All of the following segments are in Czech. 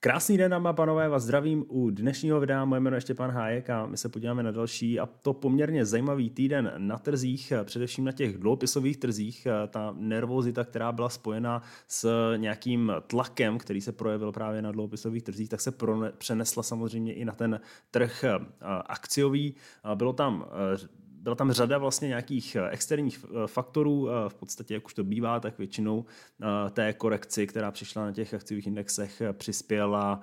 Krásný den, dámy a pánové, vás zdravím u dnešního videa. Moje jméno je Štěpán Hájek a my se podíváme na další a to poměrně zajímavý týden na trzích, především na těch dluhopisových trzích. Ta nervozita, která byla spojena s nějakým tlakem, který se projevil právě na dluhopisových trzích, tak se přenesla samozřejmě i na ten trh akciový. Bylo tam byla tam řada vlastně nějakých eh, externích eh, faktorů, eh, v podstatě jak už to bývá, tak většinou té korekci, která přišla na těch akciových indexech, přispěla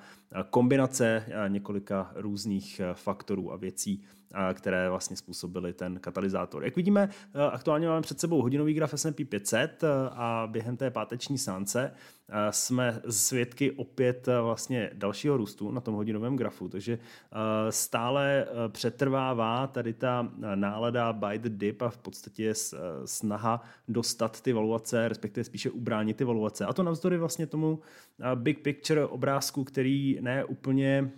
kombinace několika různých faktorů a věcí, které vlastně způsobily ten katalyzátor. Jak vidíme, aktuálně máme před sebou hodinový graf S&P 500 a během té páteční sánce jsme svědky opět vlastně dalšího růstu na tom hodinovém grafu, takže stále přetrvává tady ta nálada buy the dip a v podstatě snaha dostat ty valuace, respektive spíše ubránit ty valuace. A to navzdory vlastně tomu big picture obrázku, který ne úplně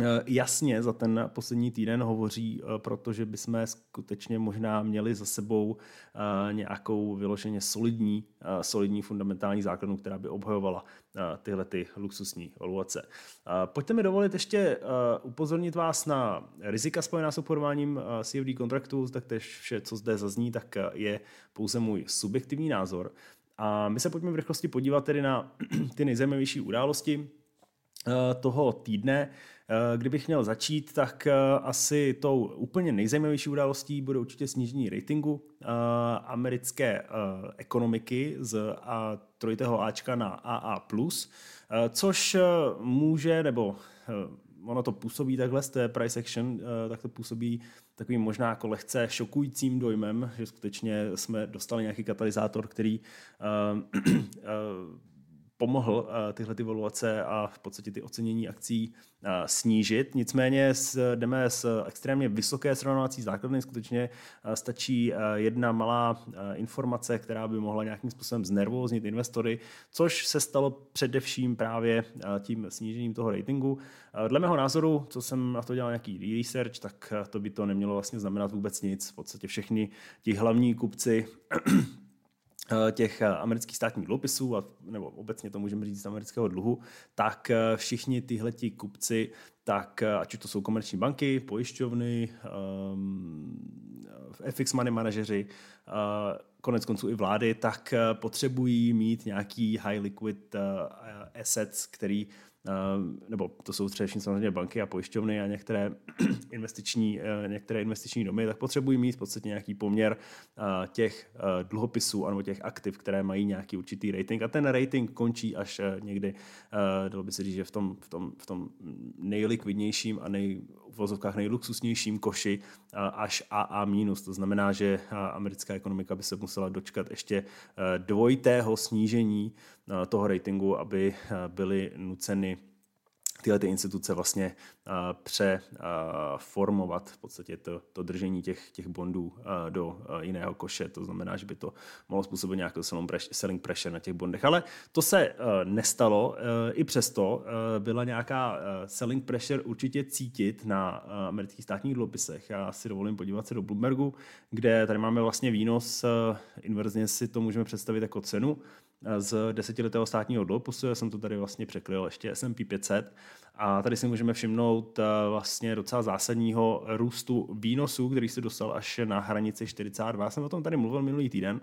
Eh, jasně za ten poslední týden hovoří, eh, protože bychom skutečně možná měli za sebou eh, nějakou vyloženě solidní, solidní fundamentální základnu, která by obhajovala tyhle ty luxusní valuace. Pojďte mi dovolit ještě upozornit vás na rizika spojená s obchodováním CFD kontraktů, tak to vše, co zde zazní, tak je pouze můj subjektivní názor. A my se pojďme v rychlosti podívat tedy na ty nejzajímavější události toho týdne. Eh, kdybych měl začít, tak eh, asi tou úplně nejzajímavější událostí bude určitě snížení ratingu eh, americké ekonomiky z trojitého Ačka na AA+, což může, nebo ono to působí takhle z té price action, tak to působí takovým možná jako lehce šokujícím dojmem, že skutečně jsme dostali nějaký katalyzátor, který pomohl uh, tyhle ty valuace a v podstatě ty ocenění akcí uh, snížit. Nicméně s, jdeme z extrémně vysoké srovnávací základny. Skutečně stačí jedna malá informace, která by mohla nějakým způsobem znervoznit investory, což se stalo především právě tím snížením toho ratingu. Dle mého názoru, co jsem na to dělal nějaký research, tak to by to nemělo vlastně znamenat vůbec nic. V podstatě všechny ti hlavní kupci Eh, těch eh, amerických státních dluhopisů, nebo obecně to můžeme říct z amerického dluhu, tak eh, všichni tyhleti kupci, tak ať už to jsou komerční banky, pojišťovny, um, FX money manažeři, uh, konec konců i vlády, tak potřebují mít nějaký high liquid assets, který nebo to jsou především samozřejmě banky a pojišťovny a některé investiční, e, některé investiční domy, tak potřebují mít v podstatě nějaký poměr e, těch dluhopisů nebo těch aktiv, které mají nějaký určitý rating. A ten rating končí až někdy, dalo by se říct, že v tom, v tom, v tom nejlikvidnějším a nej, v vozovkách nejluxusnějším koši až AA. To znamená, že americká ekonomika by se musela dočkat ještě dvojitého snížení toho ratingu, aby byly nuceny tyhle ty instituce vlastně uh, přeformovat uh, v podstatě to, to držení těch, těch bondů uh, do jiného koše. To znamená, že by to mohlo způsobit nějakou selling pressure na těch bondech. Ale to se nestalo. I přesto byla nějaká selling pressure určitě cítit na amerických státních dluhopisech. Já si dovolím podívat se do Bloombergu, kde tady máme vlastně výnos, inverzně si to můžeme představit jako cenu, z desetiletého státního dluhopisu. Já jsem to tady vlastně překryl ještě S&P 500 a tady si můžeme všimnout eh, vlastně docela zásadního růstu výnosů, který se dostal až na hranici 42. Já jsem o tom tady mluvil minulý týden.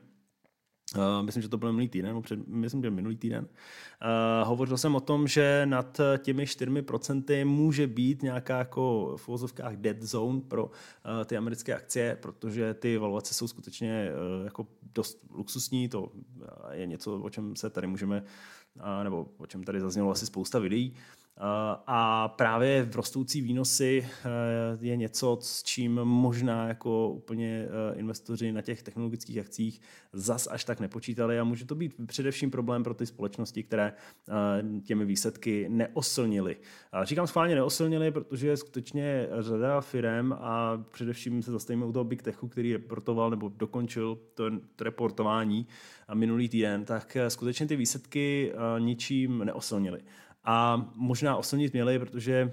Uh, myslím, že to byl minulý týden, před, myslím, že minulý týden. Uh, hovořil jsem o tom, že nad těmi 4% může být nějaká jako v uvozovkách dead zone pro uh, ty americké akcie, protože ty valuace jsou skutečně uh, jako dost luxusní, to je něco, o čem se tady můžeme, uh, nebo o čem tady zaznělo asi spousta videí. Eh, a právě v rostoucí výnosy eh, je něco, s čím možná jako úplně eh, investoři na těch technologických akcích zas až tak nepočítali a může to být především problém pro ty společnosti, které těmi výsledky neoslnily. Říkám schválně neoslnily, protože skutečně řada firm a především se zastavíme u toho Big Techu, který reportoval nebo dokončil to, to reportování minulý týden, tak skutečně ty výsledky ničím neoslnily a možná oslnit měli, protože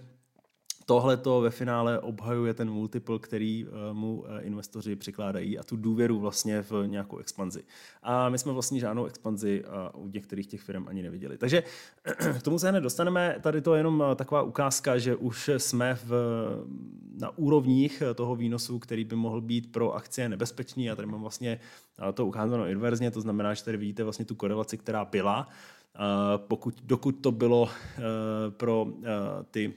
tohle to ve finále obhajuje ten multiple, který mu investoři přikládají a tu důvěru vlastně v nějakou expanzi. A my jsme vlastně žádnou expanzi u některých těch firm ani neviděli. Takže k tomu se hned dostaneme. Tady to je jenom taková ukázka, že už jsme v, na úrovních toho výnosu, který by mohl být pro akcie nebezpečný. A tady mám vlastně to ukázáno inverzně, to znamená, že tady vidíte vlastně tu korelaci, která byla. Pokud, dokud to bylo pro ty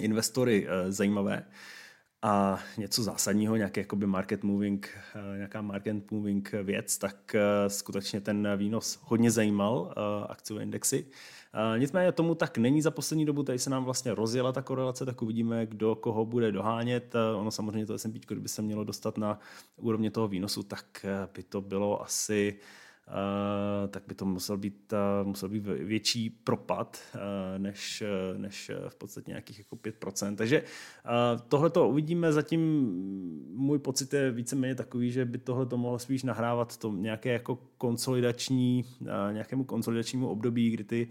investory eh, zajímavé a něco zásadního, nějaký jakoby market moving, eh, nějaká market moving věc, tak eh, skutečně ten výnos hodně zajímal akciové indexy. Nicméně tomu tak není za poslední dobu, tady se nám vlastně rozjela ta korelace, tak uvidíme, kdo koho bude dohánět. Ono samozřejmě to S&P, kdyby se mělo dostat na úrovně toho výnosu, tak by to bylo asi tak by to musel být, uh, musel být větší propad uh, než, než v podstatě nějakých jako 5%. Takže tohle to uvidíme, zatím můj pocit je víceméně takový, že by tohle to mohlo spíš nahrávat to nějaké jako konsolidační, nějakému konsolidačnímu období, kdy ty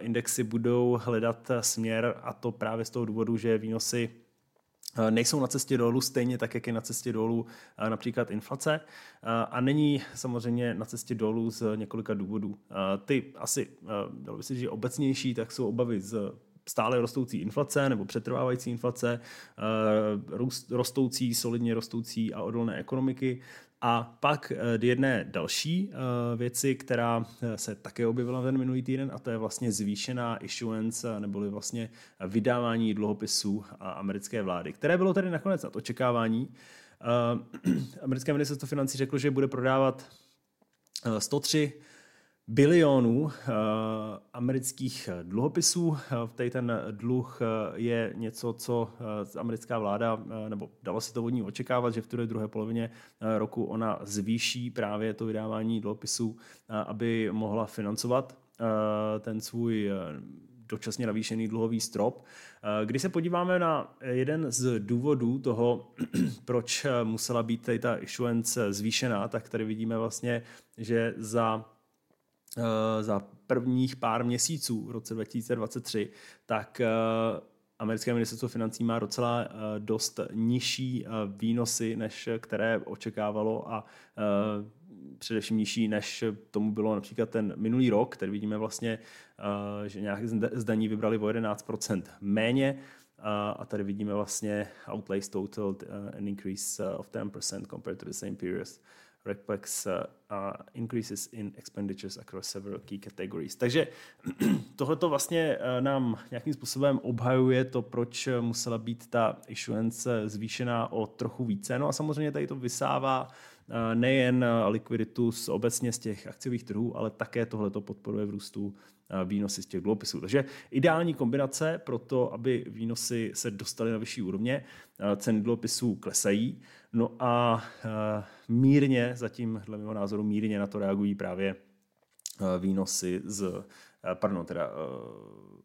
indexy budou hledat směr a to právě z toho důvodu, že výnosy Eh, nejsou na cestě dolů stejně tak, jak je na cestě dolů eh, například inflace eh, a není samozřejmě na cestě dolů z několika důvodů. Ty asi, dalo by se říct, obecnější, tak jsou obavy z stále rostoucí inflace nebo přetrvávající inflace, rostoucí, solidně rostoucí a odolné ekonomiky a pak eh, jedné další eh, věci, která eh, se také objevila ten minulý týden, a to je vlastně zvýšená issuance, neboli vlastně vydávání dluhopisů americké vlády, které bylo tedy nakonec nad očekávání. Americké ministerstvo financí řeklo, že bude prodávat 103 bilionů uh, amerických dluhopisů. Tady ten dluh je něco, co americká vláda, nebo dalo se to od ní očekávat, že v té druhé polovině roku ona zvýší právě to vydávání dluhopisů, uh, aby mohla financovat ten svůj dočasně navýšený dluhový strop. Když se podíváme na jeden z důvodů toho, proč musela být tady ta issuance zvýšená, tak tady vidíme vlastně, že za Eh, za prvních pár měsíců v roce 2023, tak eh, americké ministerstvo financí má docela eh, dost nižší výnosy, než které očekávalo a především nižší, než tomu bylo například ten minulý rok, který vidíme vlastně, že nějak zdaní vybrali o 11% méně, a tady vidíme vlastně outlays total an increase of 10% compared to the same period reflects uh, uh, increases in expenditures across several key categories. Takže tohle to vlastně uh, nám nějakým způsobem obhajuje to, proč musela být ta issuance zvýšená o trochu více. No a samozřejmě tady to vysává uh, nejen likviditu z obecně z těch akciových trhů, ale také tohle to podporuje v růstu výnosy z těch dluhopisů. Takže ideální kombinace pro to, aby výnosy se dostaly na vyšší úrovně, ceny dluhopisů klesají, no a mírně, zatím dle mého názoru mírně na to reagují právě výnosy z, pardon, teda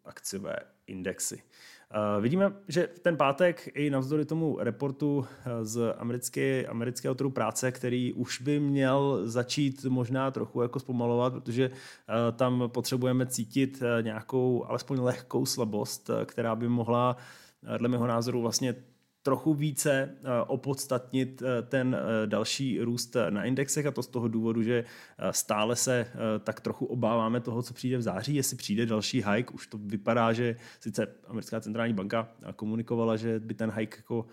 akciové indexy. Vidíme, že v ten pátek i navzdory tomu reportu z americké, amerického trhu práce, který už by měl začít možná trochu jako zpomalovat, protože tam potřebujeme cítit nějakou alespoň lehkou slabost, která by mohla dle mého názoru vlastně trochu více eh, opodstatnit eh, ten eh, další růst na indexech a to z toho důvodu, že stále se tak trochu obáváme toho, co přijde v září, jestli přijde další hike. Už to vypadá, že sice americká centrální banka komunikovala, že by ten hike jako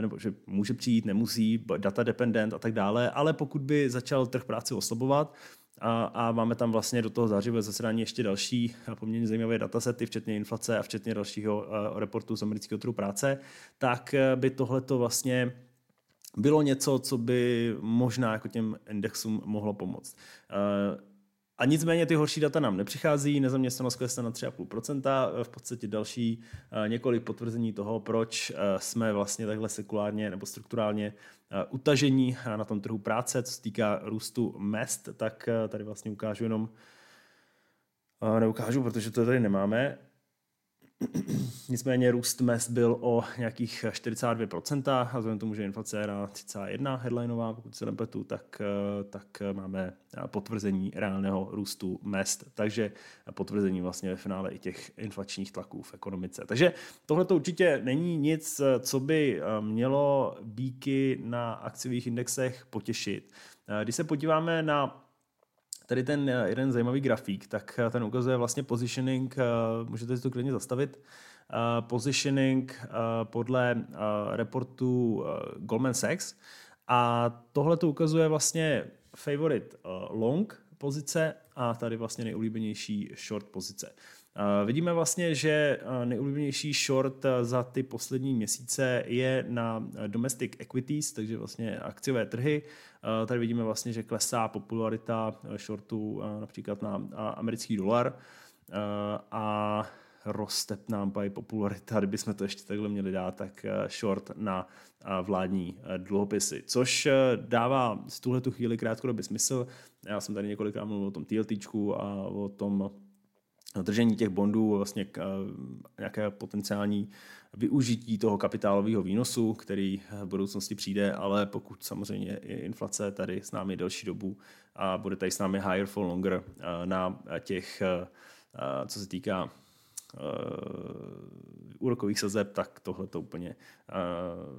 nebo že může přijít, nemusí, data dependent a tak dále, ale pokud by začal trh práce oslabovat, a, a máme tam vlastně do toho zářivého zasedání ještě další poměrně zajímavé datasety, včetně inflace a včetně dalšího reportu z amerického trhu práce, tak eh, by tohleto vlastně bylo něco, co by možná jako těm indexům mohlo pomoct. A nicméně ty horší data nám nepřichází, nezaměstnanost klesla na 3,5%, v podstatě další eh, několik potvrzení toho, proč eh, jsme vlastně takhle sekulárně nebo strukturálně eh, utažení na tom trhu práce, co se týká růstu mest, tak tady vlastně ukážu jenom, neukážu, protože to tady nemáme, Nicméně růst mest byl o nějakých 42% a vzhledem tomu, že inflace je na 31 headlineová, pokud se nepletu, tak, tak máme potvrzení reálného růstu mest. Takže potvrzení vlastně ve finále i těch inflačních tlaků v ekonomice. Takže tohle to určitě není nic, co by mělo bíky na akciových indexech potěšit. Když se podíváme na tady ten eh, jeden zajímavý grafík, tak eh, ten ukazuje vlastně positioning, eh, můžete si to klidně zastavit, positioning podle reportu Goldman Sachs a tohle to ukazuje vlastně favorite long pozice a tady vlastně nejoblíbenější short pozice. Vidíme vlastně, že nejoblíbenější short za ty poslední měsíce je na domestic equities, takže vlastně akciové trhy. Tady vidíme vlastně, že klesá popularita shortu například na americký dolar a roste nám pají popularita, kdybychom to ještě takhle měli dát, tak short na vládní dluhopisy, což dává z tuhle tu chvíli krátkodobý smysl. Já jsem tady několikrát mluvil o tom TLTčku a o tom držení těch bondů, vlastně nějaké potenciální využití toho kapitálového výnosu, který v budoucnosti přijde, ale pokud samozřejmě je inflace tady s námi delší dobu a bude tady s námi higher for longer na těch, co se týká úrokových sazeb, tak tohle to úplně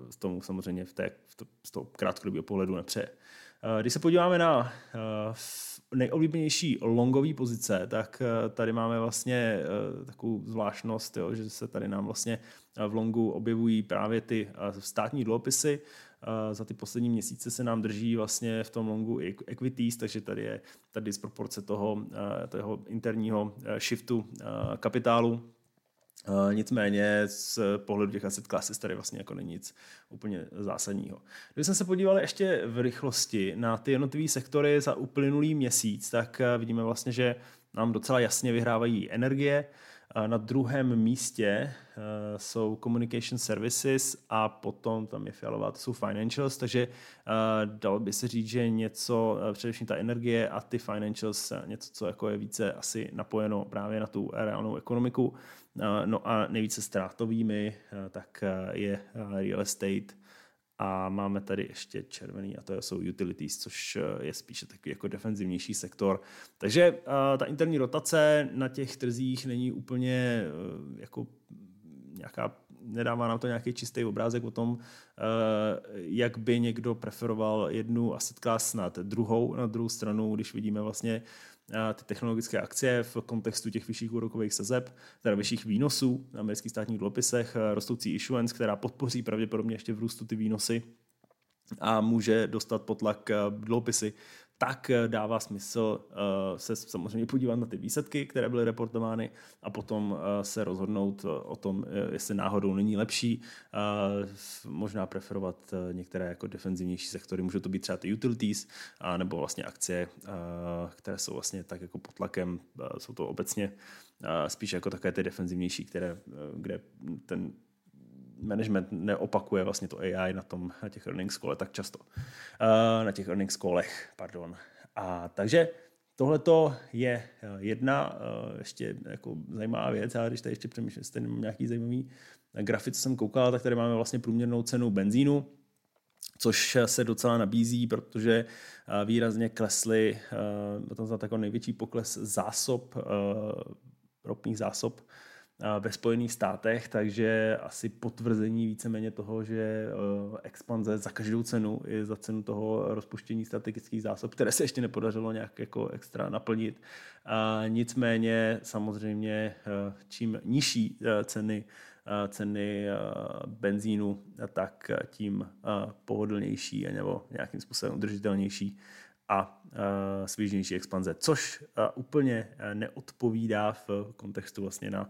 z tomu samozřejmě v té, v to, z toho krátkodobého pohledu nepřeje. Když se podíváme na nejoblíbenější longové pozice, tak eh, tady máme vlastně eh, takovou zvláštnost, jo, že se tady nám vlastně eh, v longu objevují právě ty státní dluhopisy. Za ty poslední měsíce se nám drží vlastně v tom longu i equities, takže tady je ta disproporce toho, toho interního shiftu kapitálu nicméně z pohledu těch asset classes tady vlastně jako není nic úplně zásadního. Když jsme se podívali ještě v rychlosti na ty jednotlivé sektory za uplynulý měsíc, tak uh, vidíme vlastně, že nám docela jasně vyhrávají energie. Uh, na druhém místě jsou communication services a potom tam je fialová, to jsou financials, takže dalo by se říct, že něco, především ta energie a ty financials, něco, co jako je více asi napojeno právě na tu reálnou ekonomiku, No a nejvíce ztrátovými eh, tak eh, je eh, real estate a máme tady ještě červený a to jsou utilities, což je spíše takový jako defenzivnější sektor. Takže ta interní rotace na těch trzích není úplně jako nějaká nedává nám to nějaký čistý obrázek o tom, jak by někdo preferoval jednu asset class nad druhou. Na druhou stranu, když vidíme vlastně ty technologické akcie v kontextu těch vyšších úrokových sazeb, teda vyšších výnosů na amerických státních dluhopisech, rostoucí issuance, která podpoří pravděpodobně ještě v růstu ty výnosy a může dostat potlak dluhopisy tak eh, dává smysl uh, se samozřejmě podívat na ty výsledky, které byly reportovány a potom uh, se rozhodnout o tom, jestli náhodou není lepší možná preferovat některé jako defenzivnější sektory. Může to být třeba ty utilities a nebo vlastně akcie, které jsou vlastně tak jako pod tlakem. Jsou to obecně spíš jako také ty defenzivnější, které, kde ten management neopakuje vlastně to AI na, tom, na těch earnings callech tak často. Uh, na těch earnings callech, pardon. A takže tohle je eh, jedna uh, ještě jako zajímavá věc. A když tady ještě přemýšlím, jestli mám nějaký zajímavý grafik, co jsem koukal, tak tady máme vlastně průměrnou cenu benzínu, což se docela nabízí, protože výrazně klesly, tam za takový největší pokles zásob, ropných zásob ve Spojených státech, takže asi potvrzení víceméně toho, že eh, expanze za každou cenu je za cenu toho rozpuštění strategických zásob, které se ještě nepodařilo nějak jako extra naplnit. A nicméně samozřejmě eh, čím nižší eh, ceny ceny benzínu, tak tím pohodlnější nebo nějakým způsobem udržitelnější a svížnější expanze, což úplně neodpovídá v kontextu vlastně na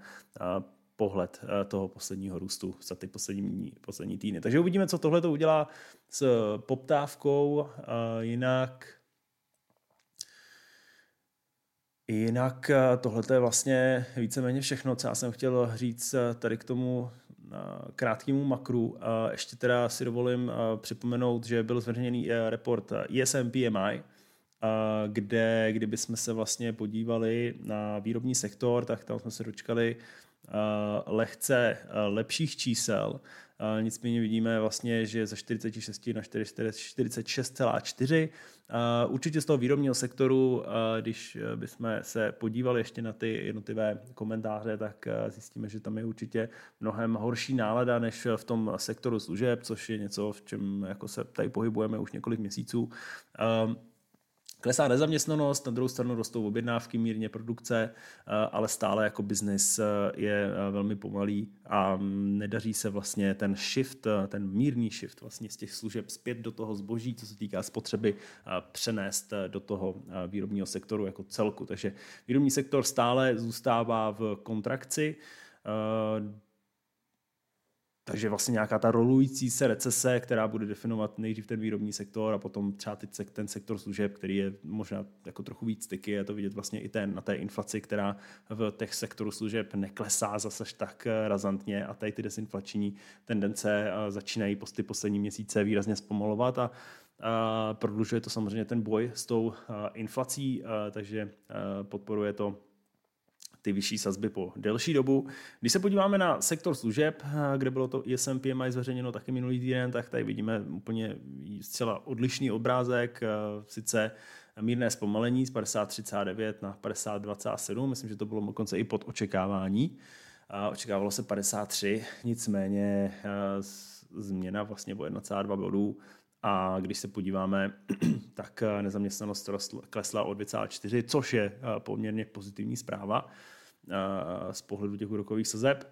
pohled toho posledního růstu za ty poslední, poslední týdny. Takže uvidíme, co tohle to udělá s poptávkou. Jinak Jinak tohle je vlastně víceméně všechno, co já jsem chtěl říct tady k tomu krátkému makru. Ještě teda si dovolím připomenout, že byl zveřejněný report ESM PMI, kde kdyby jsme se vlastně podívali na výrobní sektor, tak tam jsme se dočkali lehce lepších čísel. Nicméně vidíme vlastně, že ze 46 na 46,4. Určitě z toho výrobního sektoru, když bychom se podívali ještě na ty jednotlivé komentáře, tak zjistíme, že tam je určitě mnohem horší nálada než v tom sektoru služeb, což je něco, v čem jako se tady pohybujeme už několik měsíců. Klesá nezaměstnanost, na druhou stranu rostou objednávky, mírně produkce, eh, ale stále jako biznis eh, je eh, velmi pomalý a nedaří se vlastně ten shift, ten mírný shift vlastně z těch služeb zpět do toho zboží, co se týká spotřeby, přenést do toho výrobního sektoru jako celku. Takže výrobní sektor stále zůstává v kontrakci. Takže vlastně nějaká ta rolující se recese, která bude definovat nejdřív ten výrobní sektor a potom třeba ten sektor služeb, který je možná jako trochu víc styky, je to vidět vlastně i ten, na té inflaci, která v těch sektoru služeb neklesá zase tak razantně a tady ty desinflační tendence začínají posty poslední měsíce výrazně zpomalovat a a prodlužuje to samozřejmě ten boj s tou inflací, takže podporuje to ty vyšší sazby po delší dobu. Když se podíváme na sektor služeb, kde bylo to ISM PMI zveřejněno taky minulý týden, tak tady vidíme úplně zcela odlišný obrázek, sice mírné zpomalení z 50,39 na 50,27, myslím, že to bylo dokonce i pod očekávání. Očekávalo se 53, nicméně změna vlastně o 1,2 bodů a když se podíváme, tak nezaměstnanost klesla o 2,4, což je poměrně pozitivní zpráva z pohledu těch úrokových sazeb.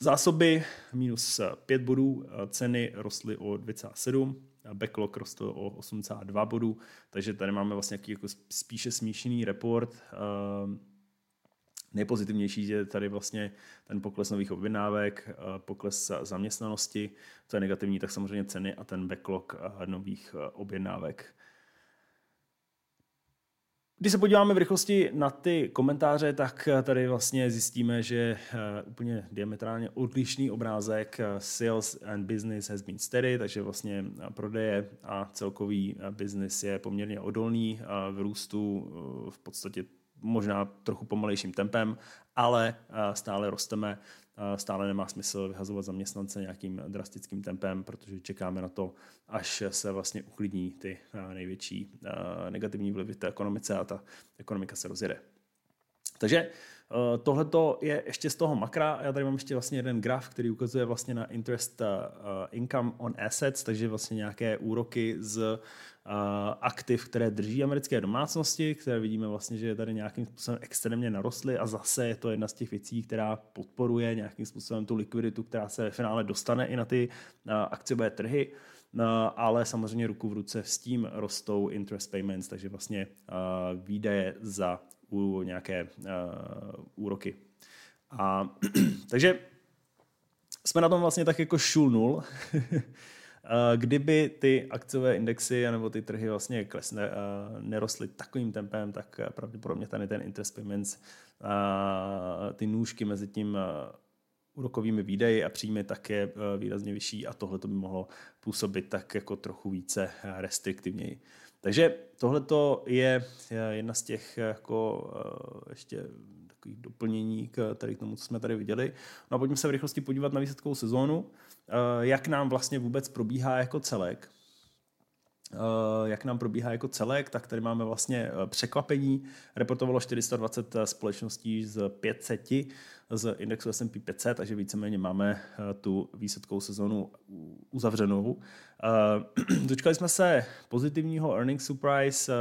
Zásoby minus 5 bodů, ceny rostly o 2,7, backlog rostl o 8,2 bodů, takže tady máme vlastně jaký jako spíše smíšený report. Nejpozitivnější je tady vlastně ten pokles nových objednávek, pokles zaměstnanosti, co je negativní, tak samozřejmě ceny a ten backlog nových objednávek. Když se podíváme v rychlosti na ty komentáře, tak tady vlastně zjistíme, že eh, úplně diametrálně odlišný obrázek eh, sales and business has been steady, takže vlastně eh, prodeje a celkový business je poměrně odolný v růstu v podstatě možná trochu pomalejším tempem, ale stále rosteme stále nemá smysl vyhazovat zaměstnance nějakým drastickým tempem, protože čekáme na to, až se vlastně uklidní ty největší negativní vlivy té ekonomice a ta ekonomika se rozjede. Takže tohle je ještě z toho makra. Já tady mám ještě vlastně jeden graf, který ukazuje vlastně na interest income on assets, takže vlastně nějaké úroky z aktiv, které drží americké domácnosti, které vidíme vlastně, že je tady nějakým způsobem extrémně narostly a zase je to jedna z těch věcí, která podporuje nějakým způsobem tu likviditu, která se ve finále dostane i na ty akciové trhy. ale samozřejmě ruku v ruce s tím rostou interest payments, takže vlastně výdaje za nějaké úroky. A, takže jsme na tom vlastně tak jako šul nul. Kdyby ty akciové indexy nebo ty trhy vlastně klesne, nerostly takovým tempem, tak pravděpodobně tady ten interest payments, ty nůžky mezi tím úrokovými výdaji a příjmy také výrazně vyšší a tohle to by mohlo působit tak jako trochu více restriktivněji. Takže tohle je jedna z těch jako ještě takových doplnění k tady k tomu, co jsme tady viděli. No a pojďme se v rychlosti podívat na výsledkovou sezónu. Eh, jak nám vlastně vůbec probíhá jako celek. Eh, jak nám probíhá jako celek, tak tady máme vlastně eh, překvapení. Reportovalo 420 společností z 500 z indexu S&P 500, takže víceméně máme tu výsledkovou sezonu uzavřenou. Dočkali jsme se pozitivního earnings surprise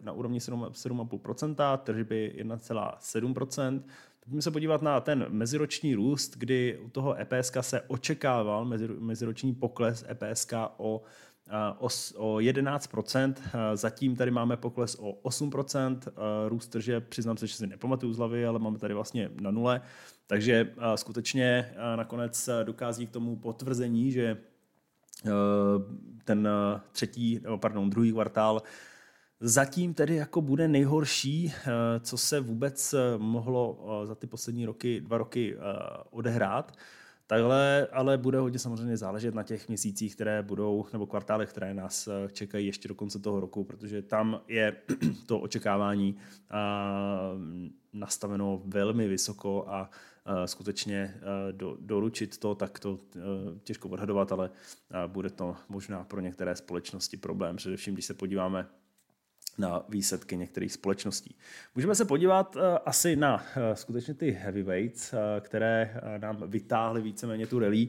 na úrovni 7,5%, tržby 1,7%, Pojďme se podívat na ten meziroční růst, kdy u toho EPSK se očekával meziroční pokles EPSK o o, o 11%, zatím tady máme pokles o 8%, růst tržeb, přiznám se, že si nepamatuju z hlavy, ale máme tady vlastně na nule, takže skutečně nakonec dokází k tomu potvrzení, že ten třetí, pardon, druhý kvartál zatím tedy jako bude nejhorší, eh, co se vůbec eh, mohlo eh, za ty poslední roky, dva roky odehrát. Takhle ale bude hodně samozřejmě záležet na těch měsících, které budou, nebo kvartálech, které nás čekají ještě do konce toho roku, protože tam je to očekávání nastaveno velmi vysoko a skutečně do, doručit to, tak to těžko odhadovat, ale bude to možná pro některé společnosti problém, především když se podíváme na výsledky některých společností. Můžeme se podívat uh, asi na uh, skutečně ty heavyweights, uh, které nám vytáhly víceméně tu rally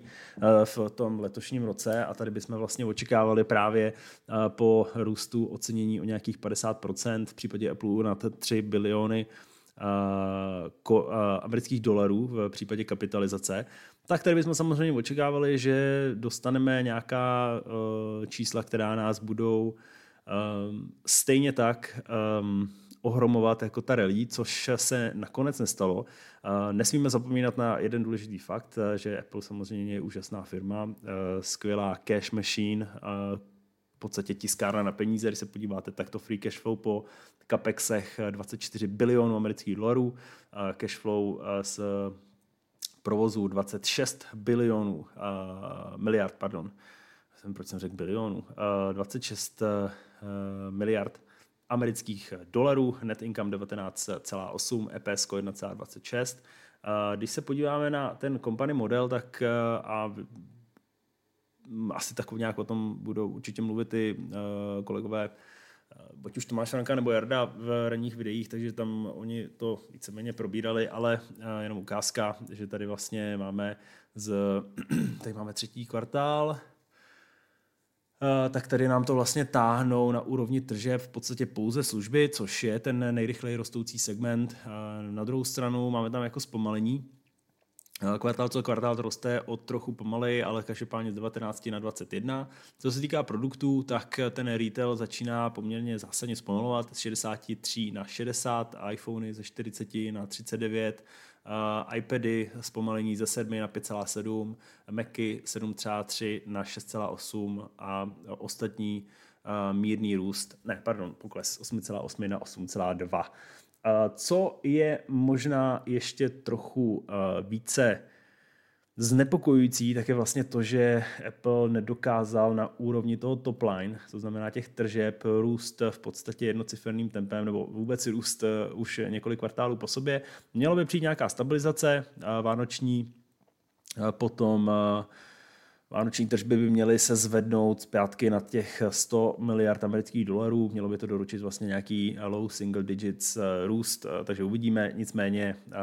v tom letošním roce a tady bychom vlastně očekávali právě po růstu ocenění o nějakých 50%, v případě Apple na 3 biliony amerických dolarů v případě kapitalizace, tak tady bychom samozřejmě očekávali, že dostaneme nějaká čísla, která nás budou Um, stejně tak um, ohromovat jako ta rally, což se nakonec nestalo. Uh, nesmíme zapomínat na jeden důležitý fakt, uh, že Apple samozřejmě je úžasná firma, uh, skvělá cash machine, uh, v podstatě tiskárna na peníze, když se podíváte, tak to free cash flow po capexech 24 bilionů amerických dolarů, cash flow z provozu 26 bilionů, miliard, pardon, jsem, proč jsem řekl bilionů, uh, 26 uh, miliard amerických dolarů, net income 19,8, EPS 1,26. Uh, když se podíváme na ten company model, tak uh, a asi tak nějak o tom budou určitě mluvit i kolegové ať už Tomáš Franka nebo Jarda v ranních videích, takže tam oni to víceméně probírali, ale jenom ukázka, že tady vlastně máme z, tady máme třetí kvartál, Eh, tak tady nám to vlastně táhnou na úrovni tržeb v podstatě pouze služby, což je ten nejrychleji rostoucí segment. Eh, na druhou stranu máme tam jako zpomalení. Eh, kvartál co kvartál roste o trochu pomalej, ale každopádně z 19 na 21. Co se týká produktů, tak ten retail začíná poměrně zásadně zpomalovat z 63 na 60, iPhony ze 40 na 39, uh, iPady zpomalení ze 7 na 5,7, Macy 7,3 na 6,8 a ostatní uh, mírný růst, ne, pardon, pokles 8,8 na 8,2. Uh, co je možná ještě trochu uh, více znepokojující, tak je vlastně to, že Apple nedokázal na úrovni toho top line, to znamená těch tržeb, růst v podstatě jednociferným tempem nebo vůbec růst eh, už několik kvartálů po sobě. Mělo by přijít nějaká stabilizace vánoční, potom Vánoční tržby by měly se zvednout zpátky na těch 100 miliard amerických dolarů, mělo by to doručit vlastně nějaký low single digits eh, růst, eh, takže uvidíme. Nicméně eh,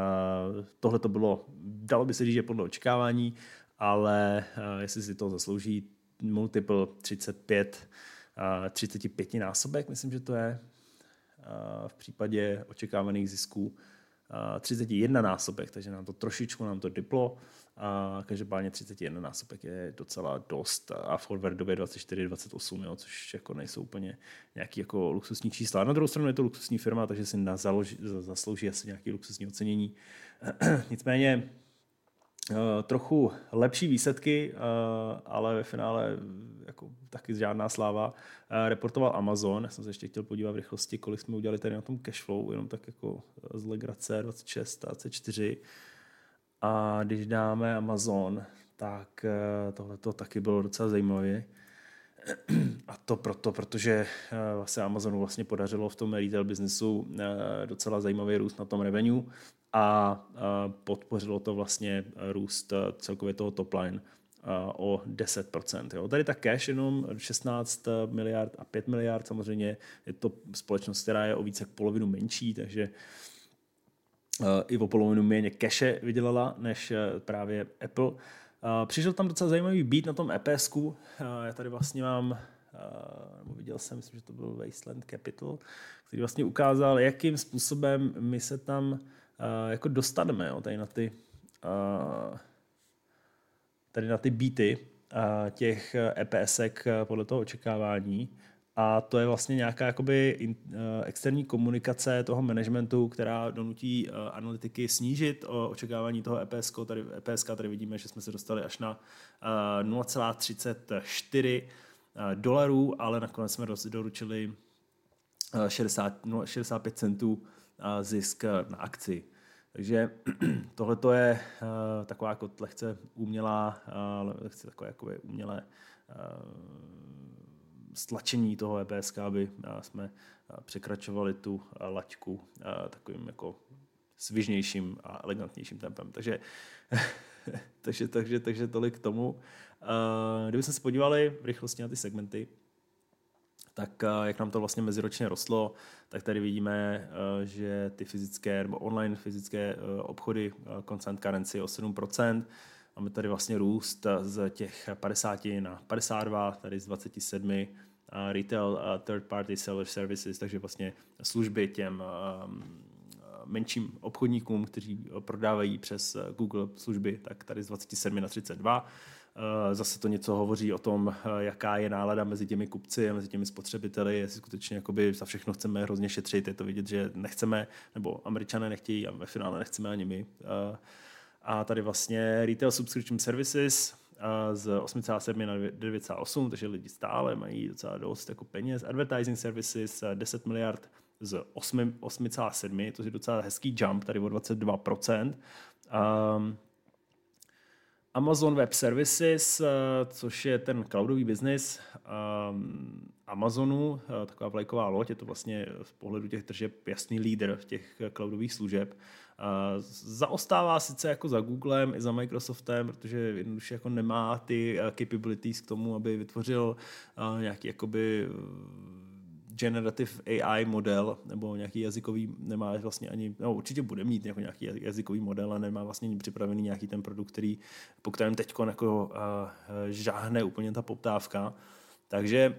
tohle to bylo, dalo by se říct, že podle očekávání, ale jestli si to zaslouží multiple 35, 35 násobek, myslím, že to je v případě očekávaných zisků 31 násobek, takže nám to trošičku nám to diplo. A každopádně 31 násobek je docela dost a forwardově 24, 28, jo, což jako nejsou úplně nějaký jako luxusní čísla. Na druhou stranu je to luxusní firma, takže si na založi, zaslouží asi nějaké luxusní ocenění. Nicméně trochu lepší výsledky, uh, ale ve finále jako taky žádná sláva. Uh, reportoval Amazon, já jsem se ještě chtěl podívat v rychlosti, kolik jsme udělali tady na tom cashflow, jenom tak jako z legrace 26, 24 a když dáme Amazon, tak eh, tohle to taky bylo docela zajímavé. A to proto, protože eh, vlastně Amazonu vlastně podařilo v tom retail eh, docela zajímavý růst na tom revenue a podpořilo to vlastně růst celkově toho top line o 10%. Jo. Tady ta cash jenom 16 miliard a 5 miliard, samozřejmě je to společnost, která je o více jak polovinu menší, takže i o polovinu méně cache vydělala než eh, právě Apple. Eh, přišel tam docela zajímavý beat na tom. Eh, já tady vlastně mám, nebo viděl jsem, myslím, že to byl Wasteland Capital, který vlastně ukázal, jakým způsobem my se tam jako dostaneme jo, tady na ty tady na ty beaty těch EPSek podle toho očekávání. A to je vlastně nějaká jakoby in, uh, externí komunikace toho managementu, která donutí uh, analytiky snížit uh, očekávání toho EPS. Tady, EPS tady vidíme, že jsme se dostali až na uh, 0,34 uh, dolarů, ale nakonec jsme doručili uh, 60, no, 65 centů uh, zisk na akci. Takže tohle to je uh, taková jako lehce umělá, uh, lehce takové jako umělé stlačení toho EBSK, aby jsme překračovali tu laťku takovým jako svižnějším a elegantnějším tempem. Takže, takže, takže, takže tolik k tomu. Kdybychom se podívali v rychlosti na ty segmenty, tak uh, jak nám to vlastně meziročně rostlo, tak tady vidíme, uh, že ty fyzické nebo online fyzické uh, obchody constant currency o 7%. Máme tady vlastně růst z těch 50 na 52, tady z 27 retail third party seller services, takže vlastně služby těm menším obchodníkům, kteří prodávají přes eh, Google služby, tak tady z 27 na 32. Eh, zase to něco hovoří o tom, eh, jaká je nálada mezi těmi kupci a mezi těmi spotřebiteli, jestli skutečně za všechno chceme hrozně šetřit. Je to vidět, že nechceme, nebo američané nechtějí a ve finále nechceme ani my. A tady vlastně Retail Subscription Services z 8,7 na 9,8, takže lidi stále mají docela dost jako peněz. Advertising Services 10 miliard z 8,7, to je docela hezký jump, tady o 22%. Um, Amazon Web Services, uh, což je ten cloudový business um, Amazonu, uh, taková vlajková loď, je to vlastně z pohledu těch tržeb jasný lídr v těch cloudových služeb. Zaostává sice jako za Googlem i za Microsoftem, protože jednoduše jako nemá ty capabilities k tomu, aby vytvořil nějaký jakoby generative AI model nebo nějaký jazykový, nemá vlastně ani, no určitě bude mít jako nějaký jazykový model a nemá vlastně ani připravený nějaký ten produkt, který, po kterém teď jako uh, žáhne úplně ta poptávka. Takže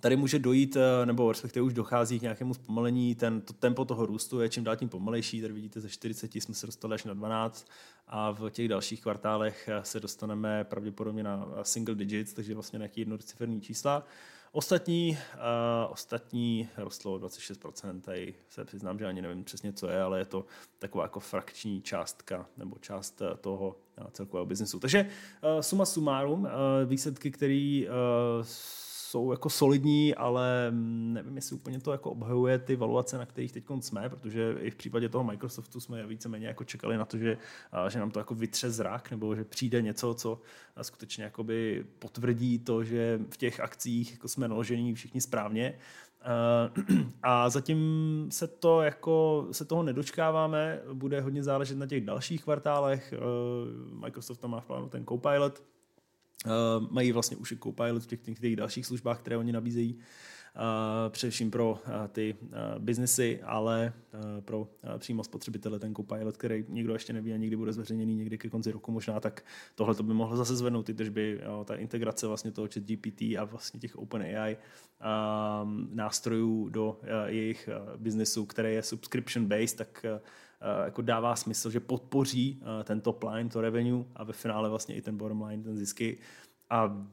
tady může dojít, nebo respektive už dochází k nějakému zpomalení, ten, to tempo toho růstu je čím dál tím pomalejší, tady vidíte ze 40 jsme se dostali až na 12 a v těch dalších kvartálech se dostaneme pravděpodobně na single digits, takže vlastně nějaký jednociferní čísla. Ostatní, uh, ostatní rostlo 26%, tady se přiznám, že ani nevím přesně, co je, ale je to taková jako frakční částka nebo část eh, toho uh, celkového biznesu. Takže uh, suma sumárum, uh, výsledky, které uh, jsou jako solidní, ale mm, nevím, jestli úplně to jako obhajuje ty valuace, na kterých teď jsme, protože i v případě toho Microsoftu jsme víceméně jako čekali na to, že, že nám to jako vytře zrak, nebo že přijde něco, co skutečně jakoby potvrdí to, že v těch akcích jako jsme naložení všichni správně. A zatím se, to jako, se toho nedočkáváme, bude hodně záležet na těch dalších kvartálech. Microsoft tam má v plánu ten Copilot, Uh, mají vlastně už i Copilot v těch, těch dalších službách, které oni nabízejí, uh, především pro uh, ty biznesy, ale pro přímo spotřebitele ten Copilot, který nikdo ještě neví a nikdy bude zveřejněný někdy ke konci roku možná, tak tohle to by mohlo zase zvednout ty tržby, jo, ta integrace vlastně toho chat GPT a vlastně těch OpenAI uh, nástrojů do jejich biznesu, které je subscription based, tak jako dává smysl, že podpoří eh, ten top line, to revenue a ve finále vlastně i ten bottom line, ten zisky a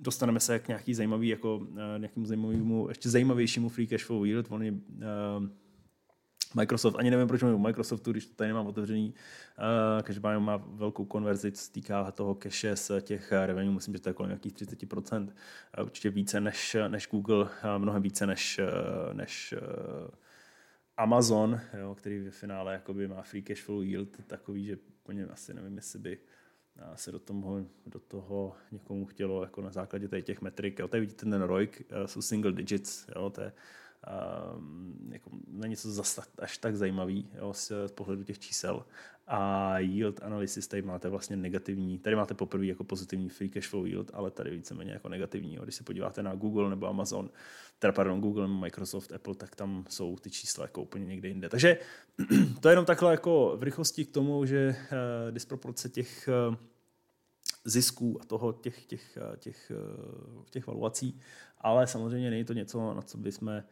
dostaneme se k nějaký zajímavý, jako eh, nějakému zajímavému, ještě zajímavějšímu free cash flow yield. Oni, uh, Microsoft, ani nevím, proč o Microsoftu, když to tady nemám otevřený. Uh, každopádně má velkou konverzi, co týká toho cache z těch revenue, myslím, že to je kolem nějakých 30%. Uh, určitě více než, než Google, uh, mnohem více než, uh, než Amazon, jo, který ve finále jakoby má free cash flow yield takový, že po něm asi nevím, jestli by se do toho, do toho někomu chtělo jako na základě těch metrik. Jo, tady vidíte ten ROIC, eh, jsou single digits, jo, to je jako, není to zase až tak zajímavý jo, z, z pohledu těch čísel. A yield analysis tady máte vlastně negativní, tady máte poprvé jako pozitivní free cash flow yield, ale tady víceméně jako negativní. Jo. Když se podíváte na Google nebo Amazon, teda pardon, Google, Microsoft, Apple, tak tam jsou ty čísla jako úplně někde jinde. Takže to je jenom takhle jako v rychlosti k tomu, že uh, disproporce těch uh, zisků a toho těch, těch, těch, těch valuací, ale samozřejmě není to něco, na co bychom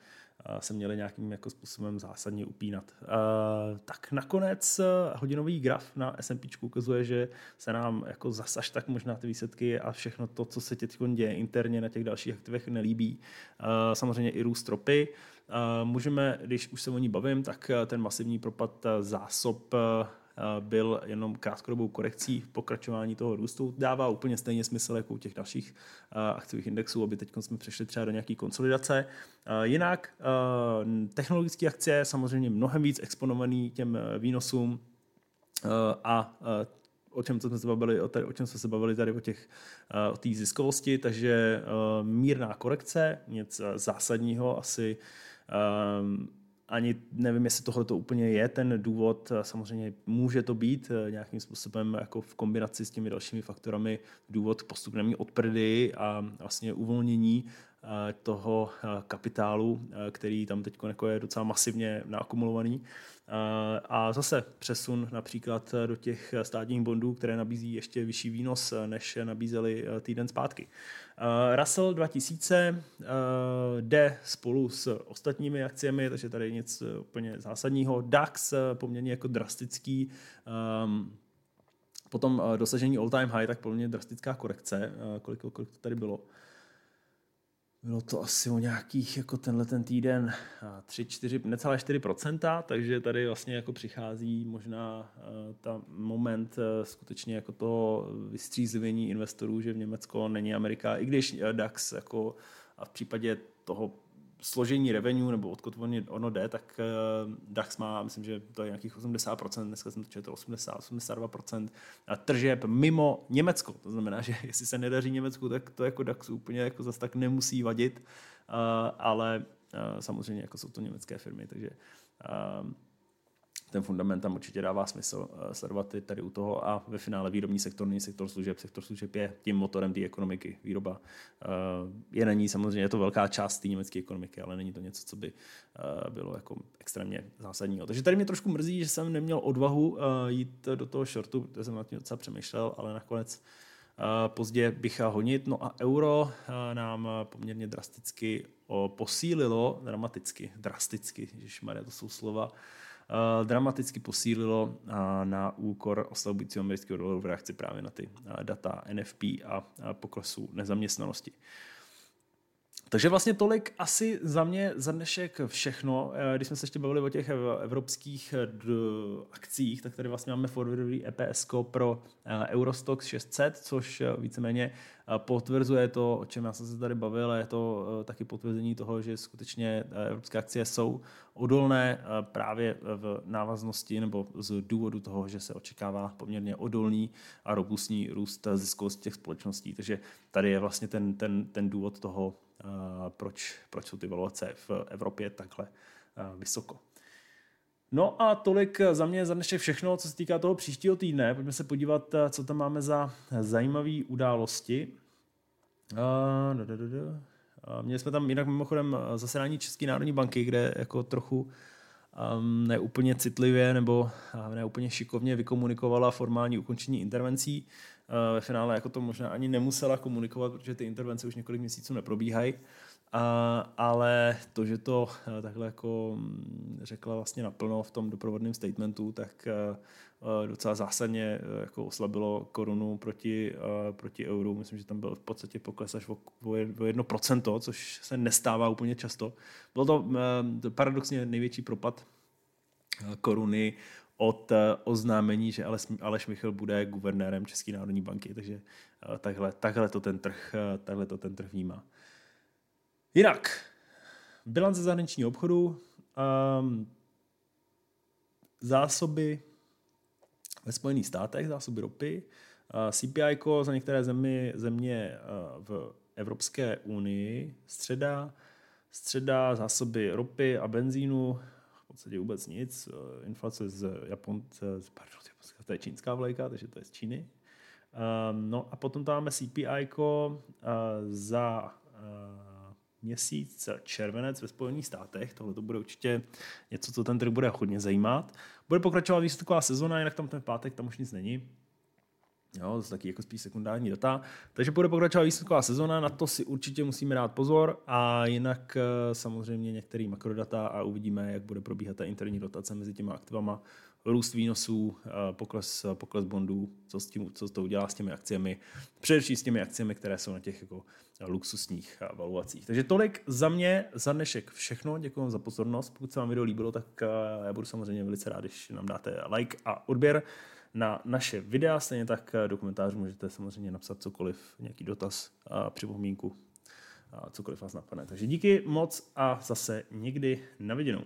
se měli nějakým jako způsobem zásadně upínat. Tak nakonec hodinový graf na S&P ukazuje, že se nám jako zas až tak možná ty výsledky a všechno to, co se teď děje interně na těch dalších aktivech nelíbí. Samozřejmě i růst ropy. Můžeme, když už se o ní bavím, tak ten masivní propad zásob byl jenom krátkodobou korekcí v pokračování toho růstu. Dává úplně stejně smysl jako u těch dalších akciových indexů, aby teď jsme přešli třeba do nějaké konsolidace. Jinak technologické akcie samozřejmě mnohem víc exponovaný těm výnosům a o čem jsme se bavili, o, tady, o čem jsme se bavili tady o těch o té ziskovosti, takže mírná korekce, nic zásadního asi ani nevím, jestli tohle to úplně je ten důvod. Samozřejmě může to být eh, nějakým způsobem jako v kombinaci s těmi dalšími faktorami důvod k postupnému odprdy a vlastně uvolnění eh, toho eh, kapitálu, který tam teď jako je docela masivně naakumulovaný. A zase přesun například do těch státních bondů, které nabízí ještě vyšší výnos, než nabízely týden zpátky. Russell 2000 jde spolu s ostatními akciemi, takže tady nic úplně zásadního. DAX poměrně jako drastický Potom dosažení all-time high, tak poměrně drastická korekce. Kolik, kolik to tady bylo? Bylo to asi o nějakých, jako tenhle ten týden, 3, 4, necelé 4%, takže tady vlastně jako přichází možná uh, ta moment uh, skutečně jako toho vystřízlivění investorů, že v Německo není Amerika, i když DAX jako a v případě toho složení revenue, nebo odkud ono jde, tak uh, DAX má, myslím, že to je nějakých 80%, dneska jsem to četl 80, 82% tržeb mimo Německo. To znamená, že jestli se nedaří Německu, tak to jako DAX úplně jako zase tak nemusí vadit, uh, ale uh, samozřejmě jako jsou to německé firmy, takže ten fundament tam určitě dává smysl eh, sledovat tady u toho a ve finále výrobní sektor není sektor služeb. Sektor služeb je tím motorem té ekonomiky. Výroba eh, je na ní samozřejmě, je to velká část té německé ekonomiky, ale není to něco, co by eh, bylo jako extrémně zásadního. Takže tady mě trošku mrzí, že jsem neměl odvahu jít do toho shortu, protože jsem na tím docela přemýšlel, ale nakonec pozdě bych honit. No a euro nám poměrně drasticky posílilo, dramaticky, drasticky, Maria, to jsou slova, dramaticky posílilo uh, na úkor oslabujícího amerického dolaru v reakci právě na ty uh, data NFP a poklesu nezaměstnanosti. Takže vlastně tolik asi za mě za dnešek všechno. Když jsme se ještě bavili o těch evropských akcích, tak tady vlastně máme forwardový EPS pro Eurostox 600, což víceméně potvrzuje to, o čem já jsem se tady bavil, je to eh, taky potvrzení toho, že skutečně eh, evropské akcie jsou odolné eh, právě v návaznosti nebo z důvodu toho, že se očekává poměrně odolný a robustní růst ziskovosti těch společností. Takže tady je vlastně ten, ten, ten důvod toho, proč, proč jsou ty valuace v Evropě takhle vysoko. No a tolik za mě za dnešek všechno, co se týká toho příštího týdne. Pojďme se podívat, co tam máme za zajímavé události. Měli jsme tam jinak mimochodem zasedání České národní banky, kde jako trochu um, neúplně citlivě nebo neúplně šikovně vykomunikovala formální ukončení intervencí. Uh, ve finále jako to možná ani nemusela komunikovat, protože ty intervence už několik měsíců neprobíhají. A, ale to, že to eh, takhle jako mm, řekla vlastně naplno v tom doprovodném statementu, tak eh, eh, docela zásadně jako oslabilo korunu proti, proti euru. Myslím, že tam byl v podstatě pokles až o, o 1%, což se nestává úplně často. Byl to paradoxně největší propad koruny od oznámení, že Aleš Michal bude guvernérem České národní banky, takže takhle, takhle, to ten trh, takhle to ten trh vnímá. Jinak, bilance zahraničního obchodu, um, zásoby ve Spojených státech, zásoby ropy, uh, CPI za některé země, země uh, v Evropské unii, středa, středa zásoby ropy a benzínu, v podstatě vůbec nic, uh, inflace z Japonce, pardon, to je čínská vlajka, takže to je z Číny. Um, no a potom tam máme CPI uh, za uh, měsíc červenec ve Spojených státech. Tohle to bude určitě něco, co ten trh bude hodně zajímat. Bude pokračovat výsledková sezona, jinak tam ten pátek tam už nic není. Jo, to je taky jako spíš sekundární data. Takže bude pokračovat výsledková sezona, na to si určitě musíme dát pozor a jinak eh, samozřejmě některé makrodata a uvidíme, jak bude probíhat ta interní dotace mezi těma aktivama růst výnosů, pokles, pokles bondů, co, s tím, co to udělá s těmi akciemi, především s těmi akciemi, které jsou na těch jako luxusních valuacích. Takže tolik za mě za dnešek všechno. Děkuji za pozornost. Pokud se vám video líbilo, tak já budu samozřejmě velice rád, když nám dáte like a odběr na naše videa. Stejně tak do komentářů můžete samozřejmě napsat cokoliv, nějaký dotaz, a připomínku, a cokoliv vás napadne. Takže díky moc a zase někdy na viděnou.